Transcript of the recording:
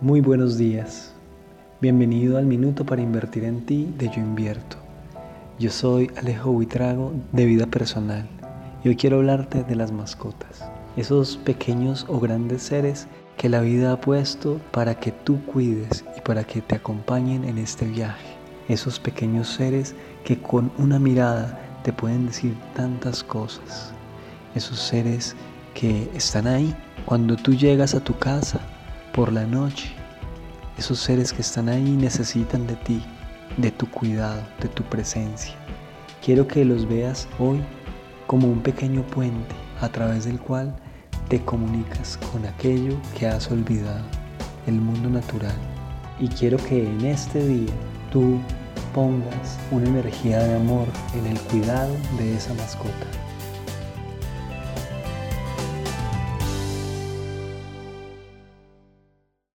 Muy buenos días. Bienvenido al Minuto para Invertir en Ti de Yo Invierto. Yo soy Alejo Buitrago de Vida Personal y hoy quiero hablarte de las mascotas. Esos pequeños o grandes seres que la vida ha puesto para que tú cuides y para que te acompañen en este viaje. Esos pequeños seres que con una mirada te pueden decir tantas cosas. Esos seres que están ahí cuando tú llegas a tu casa por la noche. Esos seres que están ahí necesitan de ti, de tu cuidado, de tu presencia. Quiero que los veas hoy como un pequeño puente a través del cual te comunicas con aquello que has olvidado, el mundo natural. Y quiero que en este día tú pongas una energía de amor en el cuidado de esa mascota.